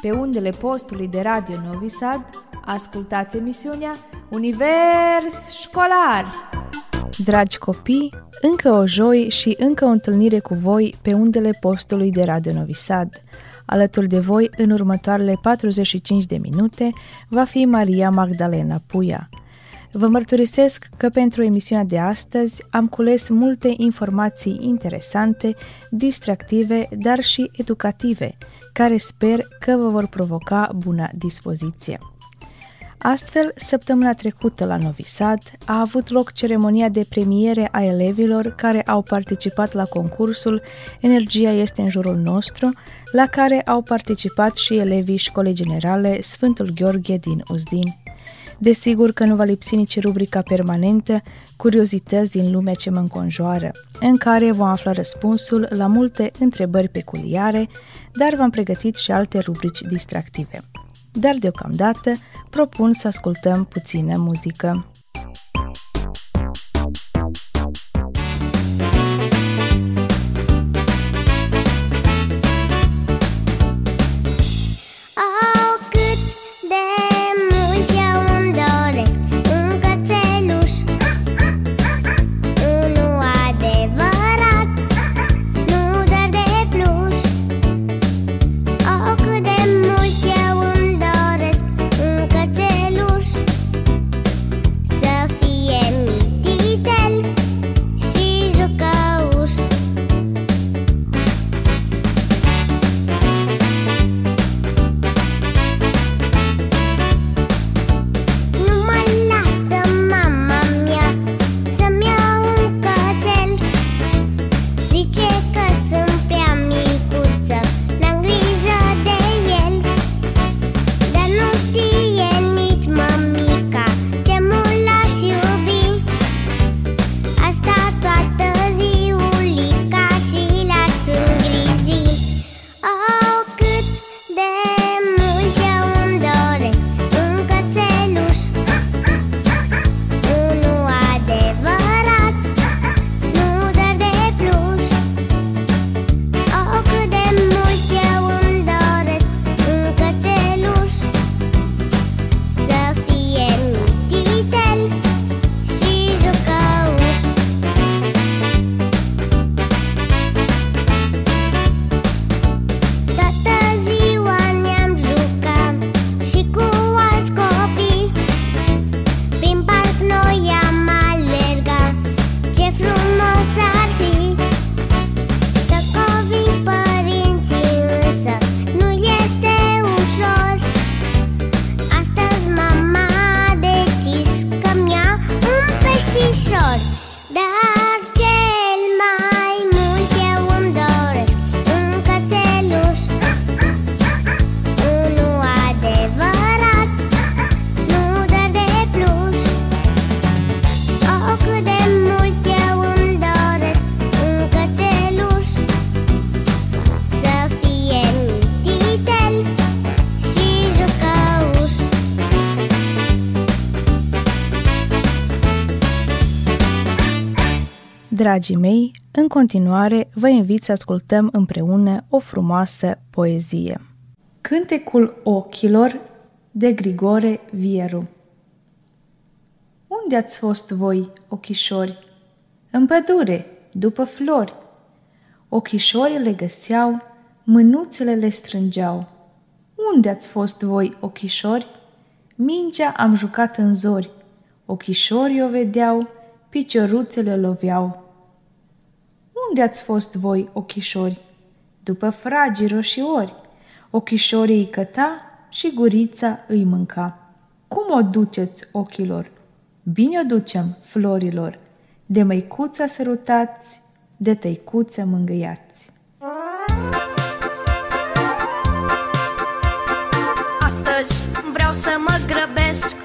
Pe undele postului de radio Novi Sad, ascultați emisiunea Univers Școlar! Dragi copii, încă o joi și încă o întâlnire cu voi pe undele postului de radio Novi Sad. Alături de voi, în următoarele 45 de minute, va fi Maria Magdalena Puia. Vă mărturisesc că pentru emisiunea de astăzi am cules multe informații interesante, distractive, dar și educative, care sper că vă vor provoca bună dispoziție. Astfel, săptămâna trecută la Novi Sad a avut loc ceremonia de premiere a elevilor care au participat la concursul Energia este în jurul nostru, la care au participat și elevii Școlii Generale Sfântul Gheorghe din Uzdin. Desigur că nu va lipsi nici rubrica permanentă Curiozități din lumea ce mă înconjoară, în care vom afla răspunsul la multe întrebări peculiare, dar v-am pregătit și alte rubrici distractive. Dar deocamdată propun să ascultăm puțină muzică. Dragii mei, în continuare vă invit să ascultăm împreună o frumoasă poezie. Cântecul ochilor de Grigore Vieru Unde ați fost voi, ochișori? În pădure, după flori. Ochișorii le găseau, mânuțele le strângeau. Unde ați fost voi, ochișori? Mingea am jucat în zori. Ochișorii o vedeau, picioruțele loveau. Unde ați fost voi, ochișori? După fragii roșiori, ochișorii îi căta și gurița îi mânca. Cum o duceți ochilor? Bine o ducem, florilor, de măicuța sărutați, de tăicuță mângâiați. Astăzi vreau să mă grăbesc,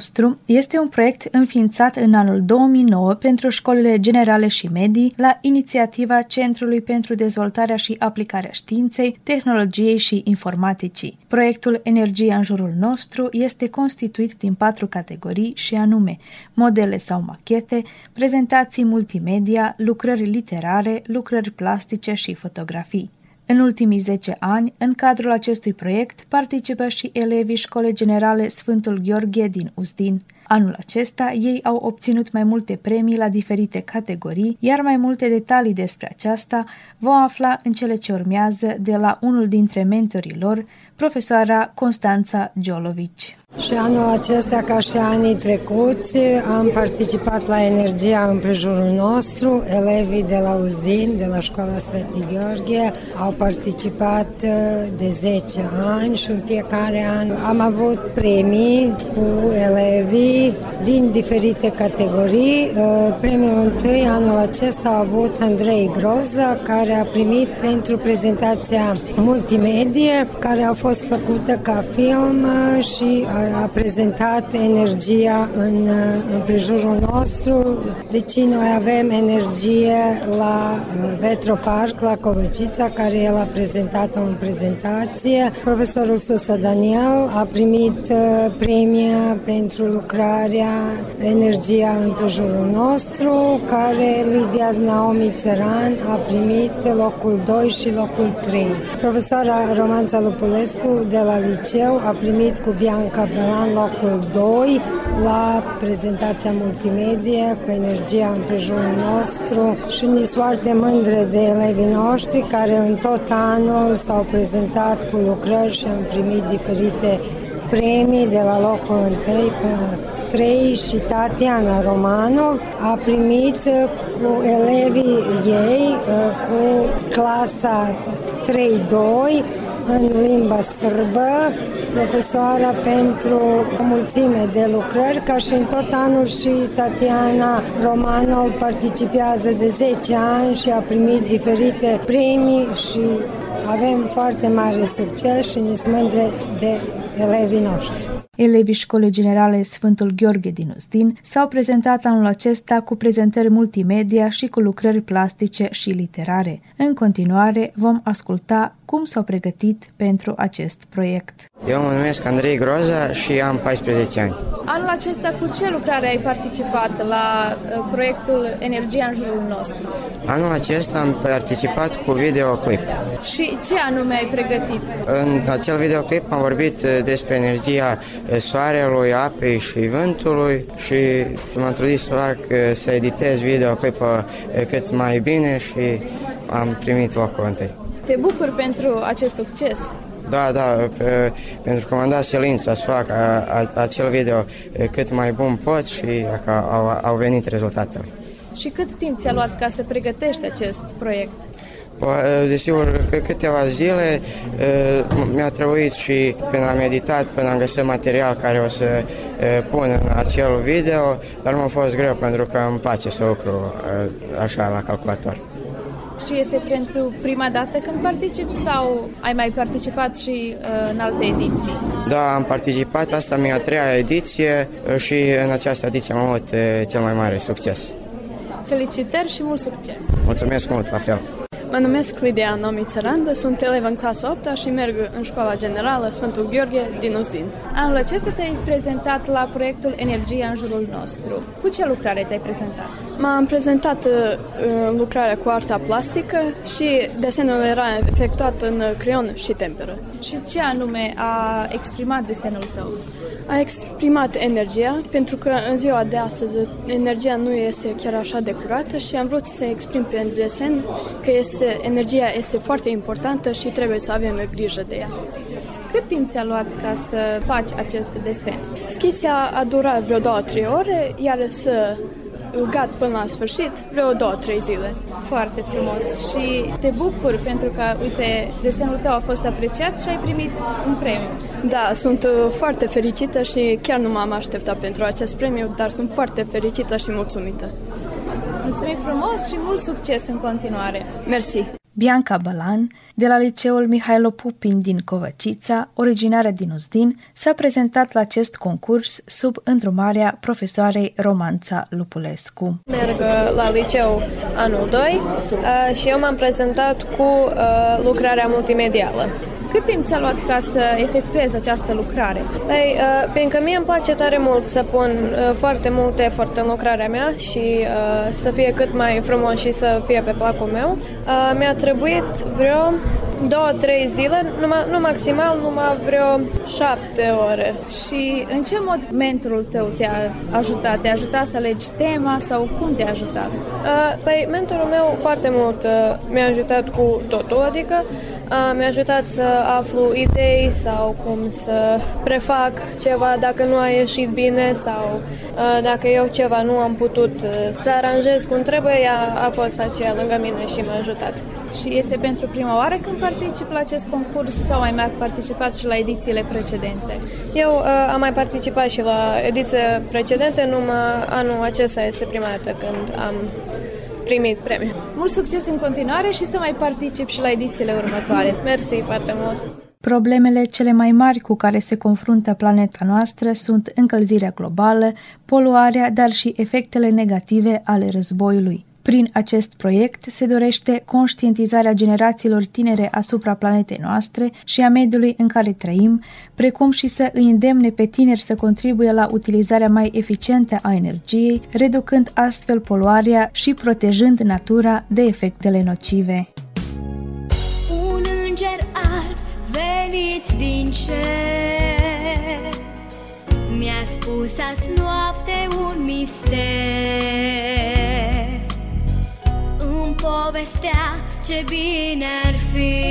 nostru este un proiect înființat în anul 2009 pentru școlile generale și medii la inițiativa Centrului pentru Dezvoltarea și Aplicarea Științei, Tehnologiei și Informaticii. Proiectul Energia în jurul nostru este constituit din patru categorii și anume modele sau machete, prezentații multimedia, lucrări literare, lucrări plastice și fotografii. În ultimii 10 ani, în cadrul acestui proiect, participă și elevii Școlii Generale Sfântul Gheorghe din Uzdin. Anul acesta, ei au obținut mai multe premii la diferite categorii, iar mai multe detalii despre aceasta vom afla în cele ce urmează de la unul dintre mentorii lor, profesoara Constanța Giolovici. Și anul acesta, ca și anii trecuți, am participat la Energia în prejurul nostru. Elevii de la Uzin, de la Școala Sveti Gheorghe, au participat uh, de 10 ani și în fiecare an am avut premii cu elevii din diferite categorii. Uh, premiul întâi anul acesta a avut Andrei Groza, care a primit pentru prezentația multimedie, care a fost făcută ca film și a a prezentat energia în împrejurul nostru. Deci noi avem energie la uh, Vetro Park, la Covăcița, care el a prezentat-o în prezentație. Profesorul Susa Daniel a primit uh, premia pentru lucrarea Energia în împrejurul nostru, care Lidia Naomi Țăran a primit locul 2 și locul 3. Profesoara Romanța Lupulescu de la liceu a primit cu Bianca Belan locul 2 la prezentația multimedia cu energia în prejurul nostru și ni foarte mândre de elevii noștri care în tot anul s-au prezentat cu lucrări și am primit diferite premii de la locul 1 până 3 și Tatiana Romanov a primit cu elevii ei cu clasa 3-2 în limba sârbă profesoara pentru o mulțime de lucrări, ca și în tot anul și Tatiana Romano participează de 10 ani și a primit diferite premii și avem foarte mare succes și ne mândre de elevii noștri. Elevii Școlii Generale Sfântul Gheorghe din Ustin s-au prezentat anul acesta cu prezentări multimedia și cu lucrări plastice și literare. În continuare vom asculta cum s-au pregătit pentru acest proiect. Eu mă numesc Andrei Groza și am 14 ani. Anul acesta cu ce lucrare ai participat la uh, proiectul Energia în jurul nostru? Anul acesta am participat cu videoclip. Și ce anume ai pregătit? În acel videoclip am vorbit uh, despre energia uh, soarelui, apei și vântului și m-am trudit să fac, să editez videoclipul cât mai bine și am primit locul întâi. Te bucur pentru acest succes? Da, da, pe, pentru că m-am dat silința să fac a, a, acel video cât mai bun pot și că au, au venit rezultatele. Și cât timp ți-a luat ca să pregătești acest proiect? Desigur, că câteva zile mi-a trebuit și până am meditat, până am găsit material care o să pun în acel video, dar nu a fost greu pentru că îmi place să lucru așa la calculator. Și este pentru prima dată când participi sau ai mai participat și uh, în alte ediții? Da, am participat, asta mi-a treia ediție și în această ediție am avut cel mai mare succes. Felicitări și mult succes! Mulțumesc mult, la fel! Mă numesc Lidia Nomi Țărandă, sunt elev în clasa 8 și merg în școala generală Sfântul Gheorghe din Uzdin. Anul acesta te-ai prezentat la proiectul Energia în jurul nostru. Cu ce lucrare te-ai prezentat? M-am prezentat uh, lucrarea cu arta plastică și desenul era efectuat în creion și temperă. Și ce anume a exprimat desenul tău? A exprimat energia, pentru că în ziua de astăzi energia nu este chiar așa de curată și am vrut să exprim pe desen că este, energia este foarte importantă și trebuie să avem grijă de ea. Cât timp ți-a luat ca să faci acest desen? Schiția a durat vreo două, trei ore, iar să rugat până la sfârșit vreo două, trei zile. Foarte frumos și te bucur pentru că, uite, desenul tău a fost apreciat și ai primit un premiu. Da, sunt uh, foarte fericită și chiar nu m-am așteptat pentru acest premiu, dar sunt foarte fericită și mulțumită. Mulțumim frumos și mult succes în continuare! Mersi! Bianca Balan, de la liceul Mihailo Pupin din Covăcița, originară din Uzdin, s-a prezentat la acest concurs sub îndrumarea profesoarei Romanța Lupulescu. Merg uh, la liceu anul 2 uh, și eu m-am prezentat cu uh, lucrarea multimedială. Cât timp ți-a luat ca să efectuezi această lucrare? Păi, uh, fiindcă mie îmi place tare mult să pun uh, foarte mult efort în lucrarea mea și uh, să fie cât mai frumos și să fie pe placul meu, uh, mi-a trebuit vreo două, trei zile, numai, nu maximal, numai vreo șapte ore. Și în ce mod mentorul tău te-a ajutat? Te-a ajutat să alegi tema sau cum te-a ajutat? Uh, păi, mentorul meu foarte mult uh, mi-a ajutat cu totul, adică Uh, Mi-a ajutat să aflu idei sau cum să prefac ceva dacă nu a ieșit bine sau uh, dacă eu ceva nu am putut uh, să aranjez cum trebuie, ea a fost aceea lângă mine și m-a ajutat. Și este pentru prima oară când particip la acest concurs sau mai mai participat și la edițiile precedente? Eu uh, am mai participat și la ediție precedente, numai anul acesta este prima dată când am primit premiu. Mult succes în continuare și să mai particip și la edițiile următoare. Mersi foarte mult! Problemele cele mai mari cu care se confruntă planeta noastră sunt încălzirea globală, poluarea, dar și efectele negative ale războiului. Prin acest proiect se dorește conștientizarea generațiilor tinere asupra planetei noastre și a mediului în care trăim, precum și să îi îndemne pe tineri să contribuie la utilizarea mai eficientă a energiei, reducând astfel poluarea și protejând natura de efectele nocive. Un înger alb venit din cer Mi-a spus azi noapte un mister Îmi povestea ce bine ar fi.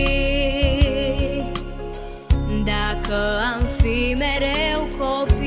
Dacă am fi mereu copii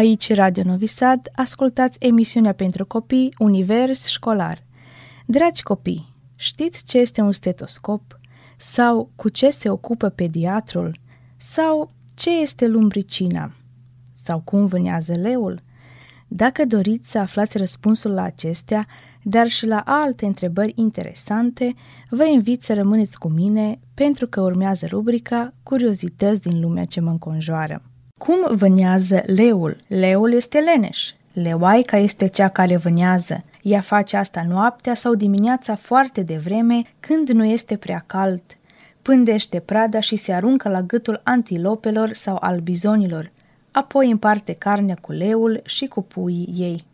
Aici Radio Novi Sad, ascultați emisiunea pentru copii Univers Școlar. Dragi copii, știți ce este un stetoscop? Sau cu ce se ocupă pediatrul? Sau ce este lumbricina? Sau cum vânează leul? Dacă doriți să aflați răspunsul la acestea, dar și la alte întrebări interesante, vă invit să rămâneți cu mine pentru că urmează rubrica Curiozități din lumea ce mă înconjoară. Cum vânează leul? Leul este leneș. Leoaica este cea care vânează. Ea face asta noaptea sau dimineața foarte devreme, când nu este prea cald. Pândește prada și se aruncă la gâtul antilopelor sau al bizonilor. Apoi împarte carnea cu leul și cu puii ei.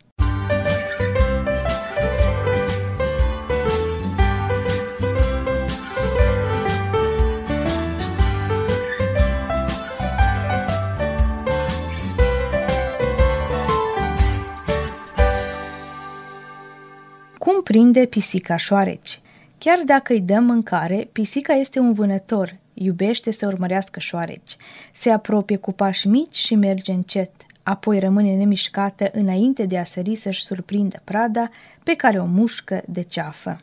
Prinde pisica șoareci? Chiar dacă îi dăm mâncare, pisica este un vânător, iubește să urmărească șoareci. Se apropie cu pași mici și merge încet, apoi rămâne nemișcată înainte de a sări să-și surprindă prada pe care o mușcă de ceafă.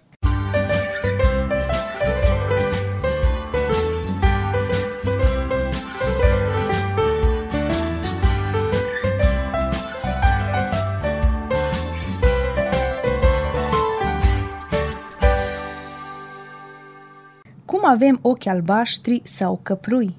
Cum avem ochi albaștri sau căprui?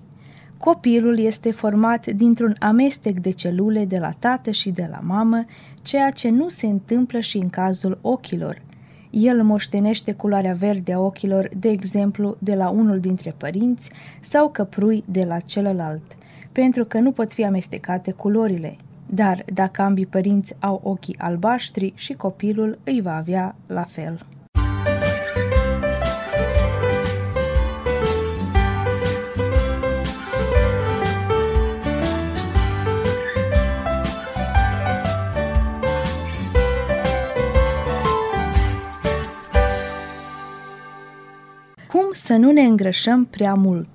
Copilul este format dintr-un amestec de celule de la tată și de la mamă, ceea ce nu se întâmplă și în cazul ochilor. El moștenește culoarea verde a ochilor, de exemplu, de la unul dintre părinți sau căprui de la celălalt, pentru că nu pot fi amestecate culorile. Dar dacă ambii părinți au ochii albaștri și copilul îi va avea la fel. Să nu ne îngrășăm prea mult?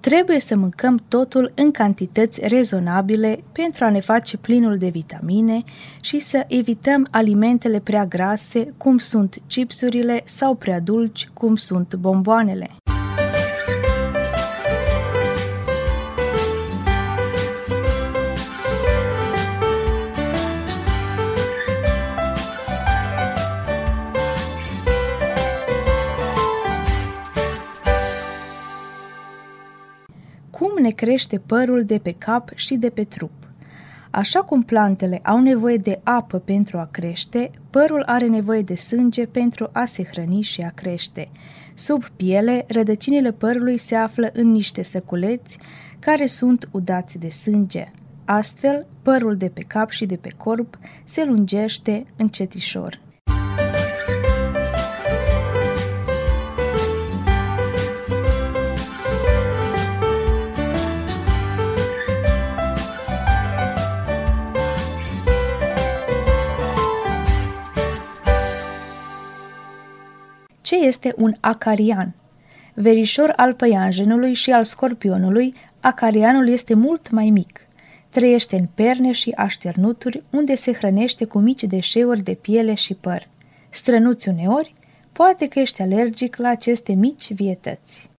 Trebuie să mâncăm totul în cantități rezonabile pentru a ne face plinul de vitamine și să evităm alimentele prea grase, cum sunt chipsurile, sau prea dulci, cum sunt bomboanele. Ne crește părul de pe cap și de pe trup? Așa cum plantele au nevoie de apă pentru a crește, părul are nevoie de sânge pentru a se hrăni și a crește. Sub piele, rădăcinile părului se află în niște săculeți care sunt udați de sânge. Astfel, părul de pe cap și de pe corp se lungește încetișor. Ce este un acarian? Verișor al păianjenului și al scorpionului, acarianul este mult mai mic. Trăiește în perne și așternuturi, unde se hrănește cu mici deșeuri de piele și păr. Strănuți uneori, poate că ești alergic la aceste mici vietăți.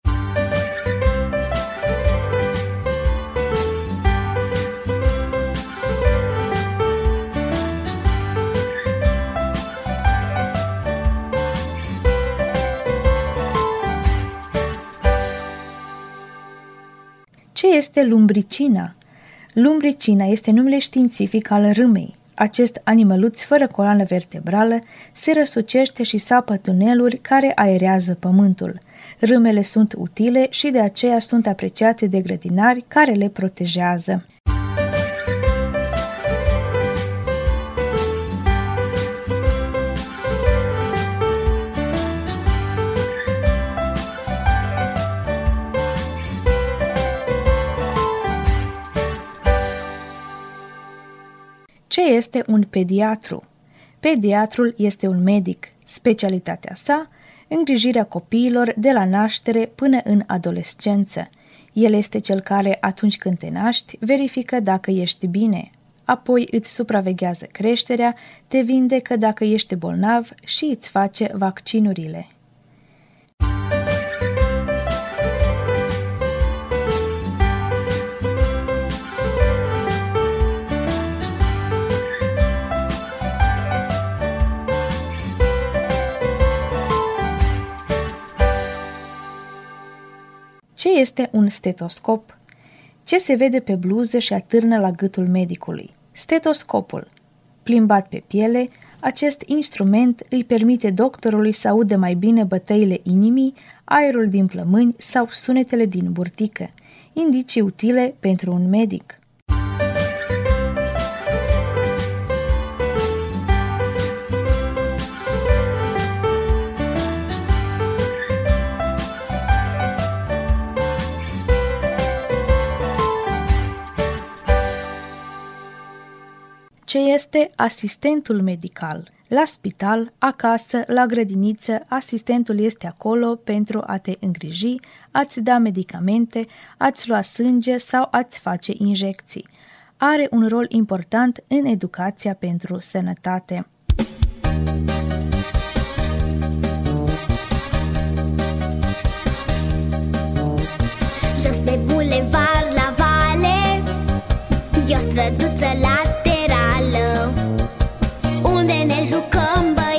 Ce este lumbricina? Lumbricina este numele științific al râmei. Acest animăluț fără coloană vertebrală se răsucește și sapă tuneluri care aerează pământul. Râmele sunt utile și de aceea sunt apreciate de grădinari care le protejează. Ce este un pediatru? Pediatrul este un medic, specialitatea sa, îngrijirea copiilor de la naștere până în adolescență. El este cel care, atunci când te naști, verifică dacă ești bine, apoi îți supraveghează creșterea, te vindecă dacă ești bolnav și îți face vaccinurile. este un stetoscop? Ce se vede pe bluză și atârnă la gâtul medicului? Stetoscopul. Plimbat pe piele, acest instrument îi permite doctorului să audă mai bine bătăile inimii, aerul din plămâni sau sunetele din burtică, indicii utile pentru un medic. ce este asistentul medical. La spital, acasă, la grădiniță, asistentul este acolo pentru a te îngriji, a-ți da medicamente, a-ți lua sânge sau a-ți face injecții. Are un rol important în educația pentru sănătate. Jos pe bulevard la vale, eu străduță la te generală Unde ne jucăm băieți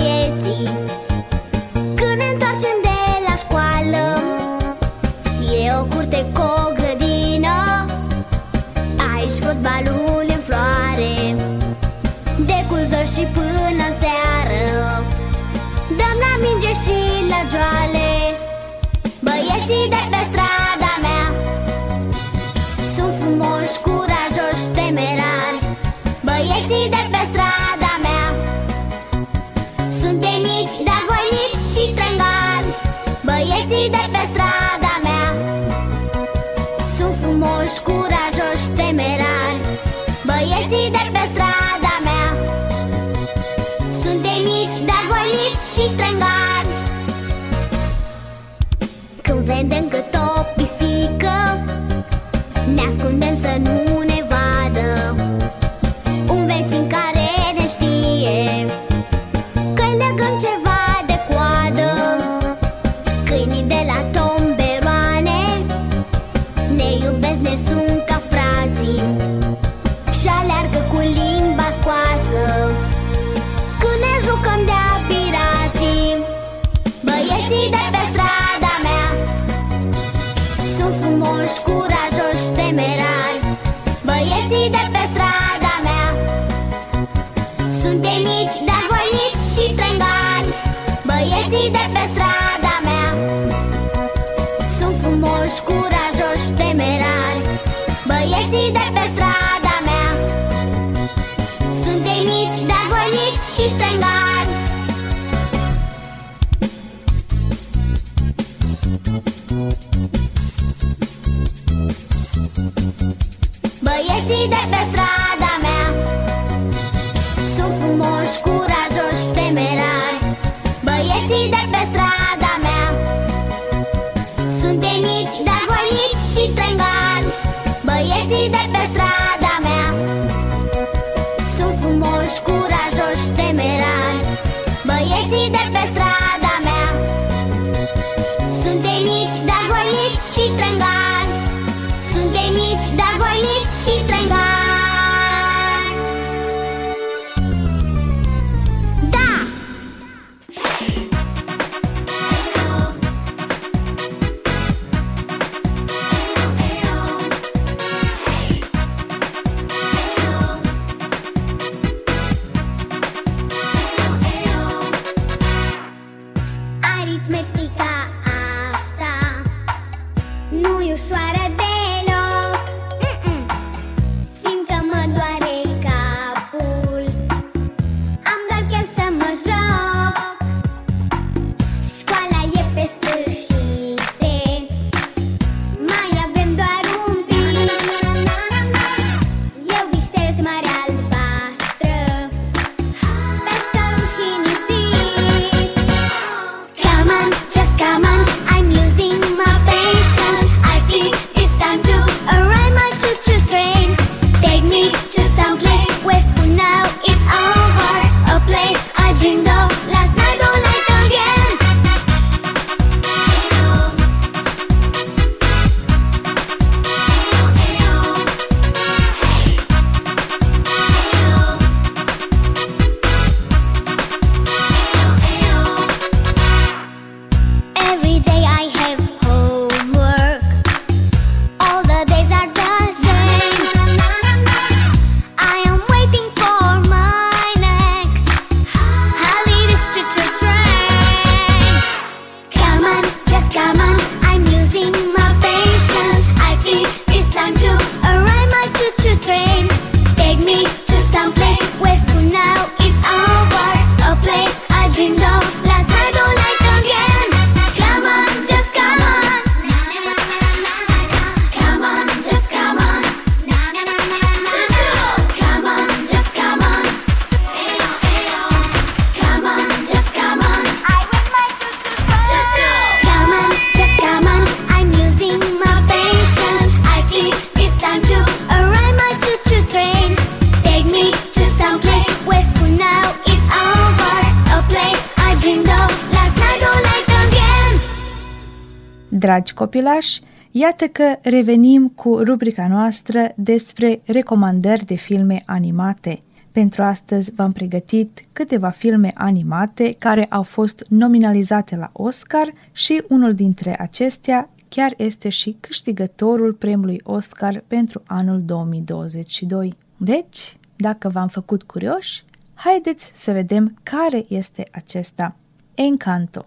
Dragi copilași, iată că revenim cu rubrica noastră despre recomandări de filme animate. Pentru astăzi v-am pregătit câteva filme animate care au fost nominalizate la Oscar și unul dintre acestea chiar este și câștigătorul premiului Oscar pentru anul 2022. Deci, dacă v-am făcut curioși, haideți să vedem care este acesta. Encanto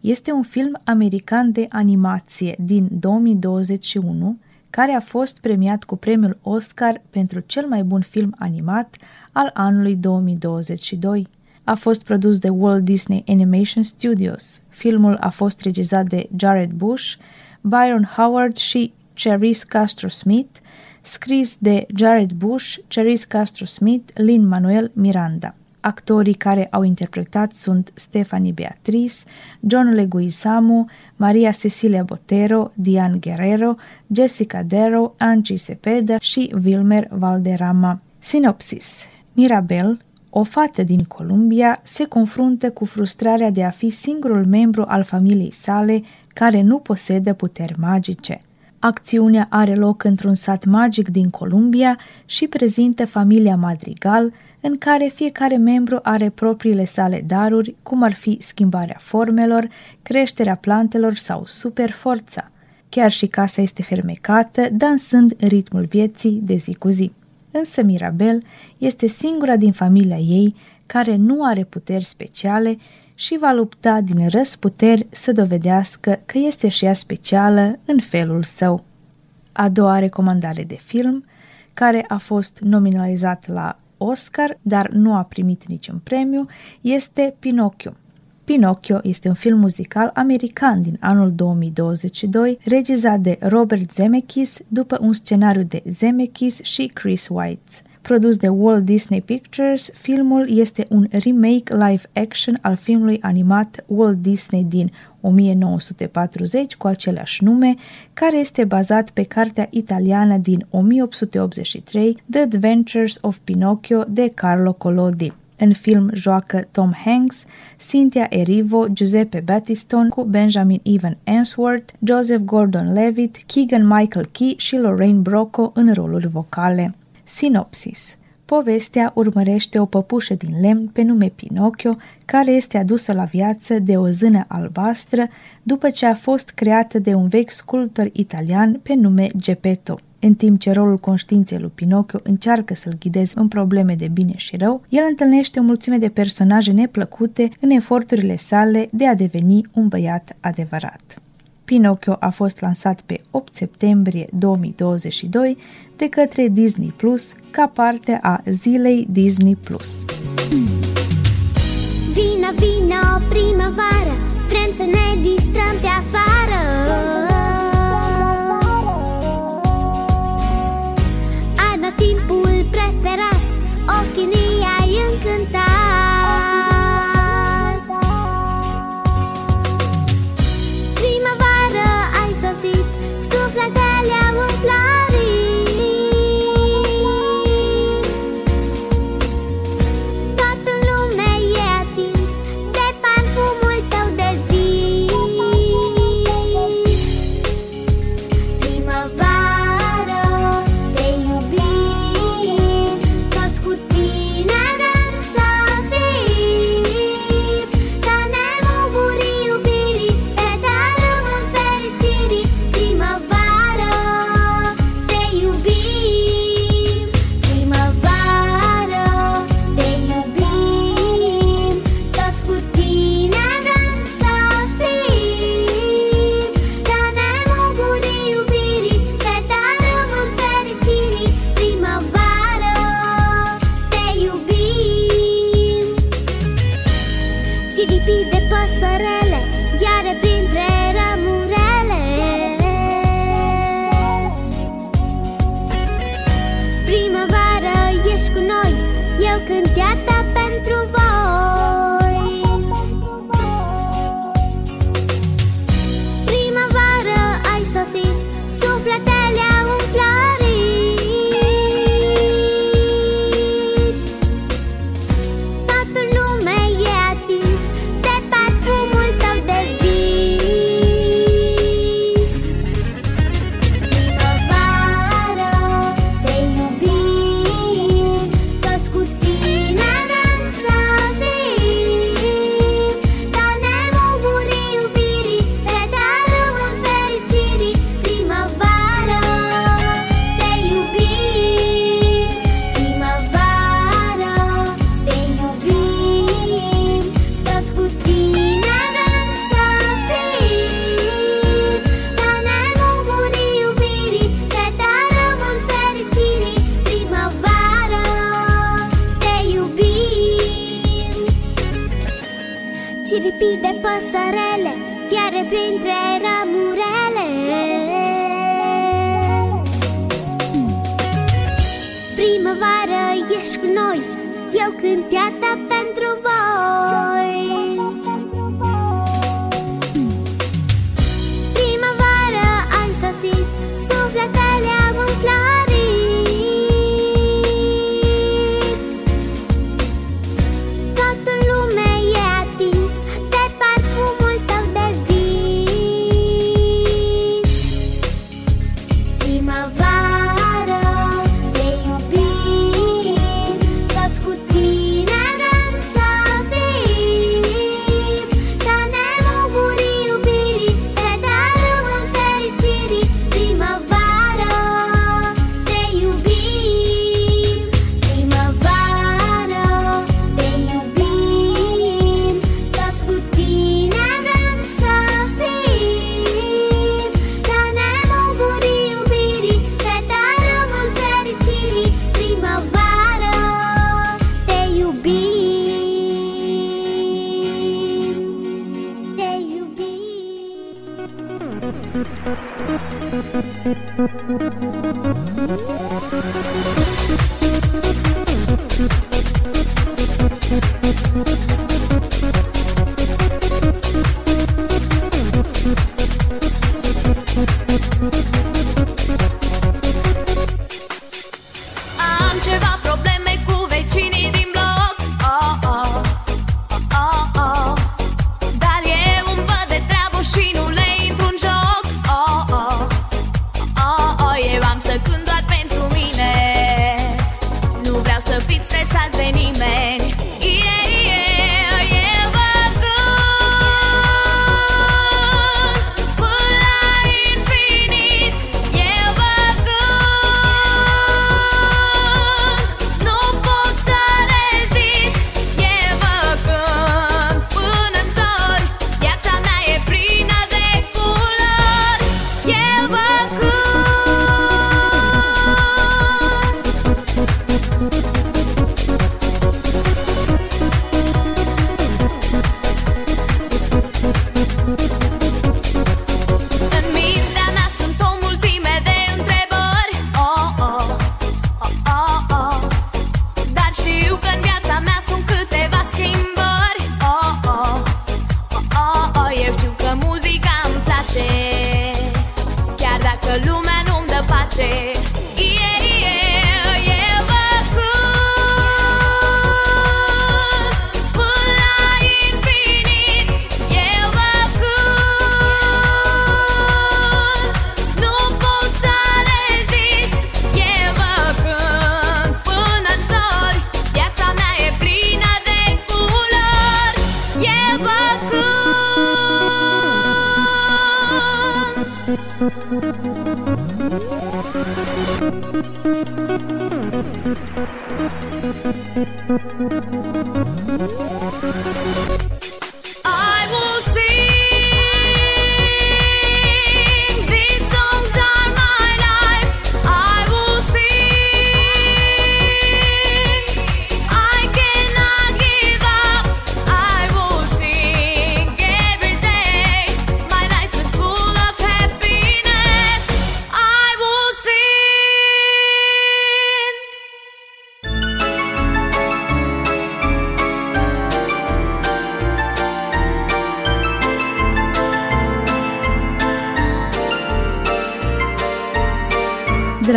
este un film american de animație din 2021 care a fost premiat cu premiul Oscar pentru cel mai bun film animat al anului 2022. A fost produs de Walt Disney Animation Studios. Filmul a fost regizat de Jared Bush, Byron Howard și Cherise Castro-Smith, scris de Jared Bush, Cherise Castro-Smith, Lin-Manuel Miranda. Actorii care au interpretat sunt Stephanie Beatrice, John Leguizamo, Maria Cecilia Botero, Diane Guerrero, Jessica Darrow, Angie Sepeda și Wilmer Valderrama. Sinopsis Mirabel, o fată din Columbia, se confruntă cu frustrarea de a fi singurul membru al familiei sale care nu posedă puteri magice. Acțiunea are loc într-un sat magic din Columbia și prezintă familia Madrigal, în care fiecare membru are propriile sale daruri, cum ar fi schimbarea formelor, creșterea plantelor sau superforța. Chiar și casa este fermecată, dansând ritmul vieții de zi cu zi. Însă Mirabel este singura din familia ei care nu are puteri speciale și va lupta din răsputeri să dovedească că este și ea specială în felul său. A doua recomandare de film, care a fost nominalizat la Oscar, dar nu a primit niciun premiu, este Pinocchio. Pinocchio este un film muzical american din anul 2022, regizat de Robert Zemeckis după un scenariu de Zemeckis și Chris White. Produs de Walt Disney Pictures, filmul este un remake live-action al filmului animat Walt Disney din 1940 cu același nume, care este bazat pe cartea italiană din 1883 The Adventures of Pinocchio de Carlo Collodi. În film joacă Tom Hanks, Cynthia Erivo, Giuseppe Battiston cu Benjamin Evan Answorth, Joseph Gordon-Levitt, Keegan-Michael Key și Lorraine Brocco în roluri vocale. Sinopsis Povestea urmărește o păpușă din lemn pe nume Pinocchio, care este adusă la viață de o zână albastră după ce a fost creată de un vechi sculptor italian pe nume Geppetto. În timp ce rolul conștiinței lui Pinocchio încearcă să-l ghideze în probleme de bine și rău, el întâlnește o mulțime de personaje neplăcute în eforturile sale de a deveni un băiat adevărat. Pinocchio a fost lansat pe 8 septembrie 2022 de către Disney Plus ca parte a zilei Disney Plus. Vino, vino, primăvară Vrem să ne distrăm pe afară Adă timpul preferat Ochii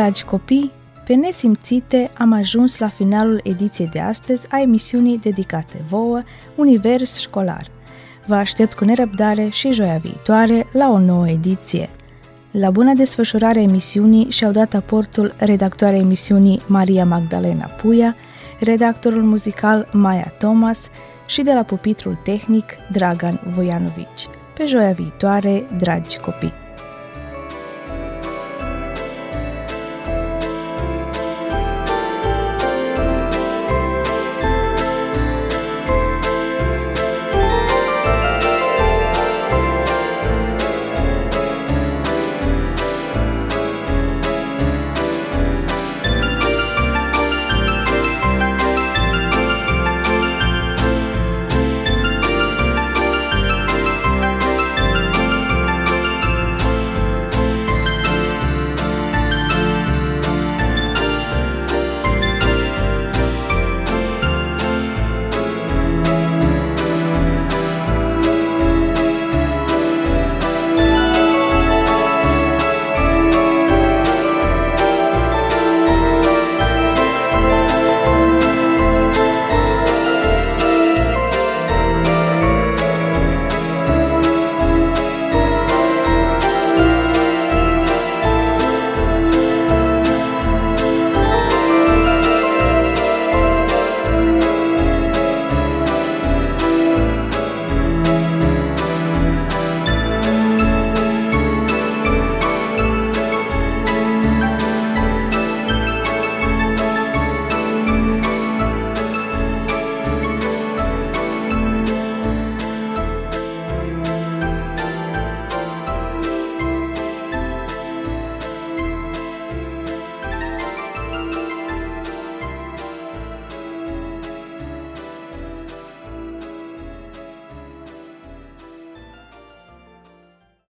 Dragi copii, pe nesimțite am ajuns la finalul ediției de astăzi a emisiunii dedicate vouă Univers Școlar. Vă aștept cu nerăbdare și joia viitoare la o nouă ediție. La bună desfășurare a emisiunii și-au dat aportul redactoarea emisiunii Maria Magdalena Puia, redactorul muzical Maia Thomas și de la pupitrul tehnic Dragan Voianovici. Pe joia viitoare, dragi copii!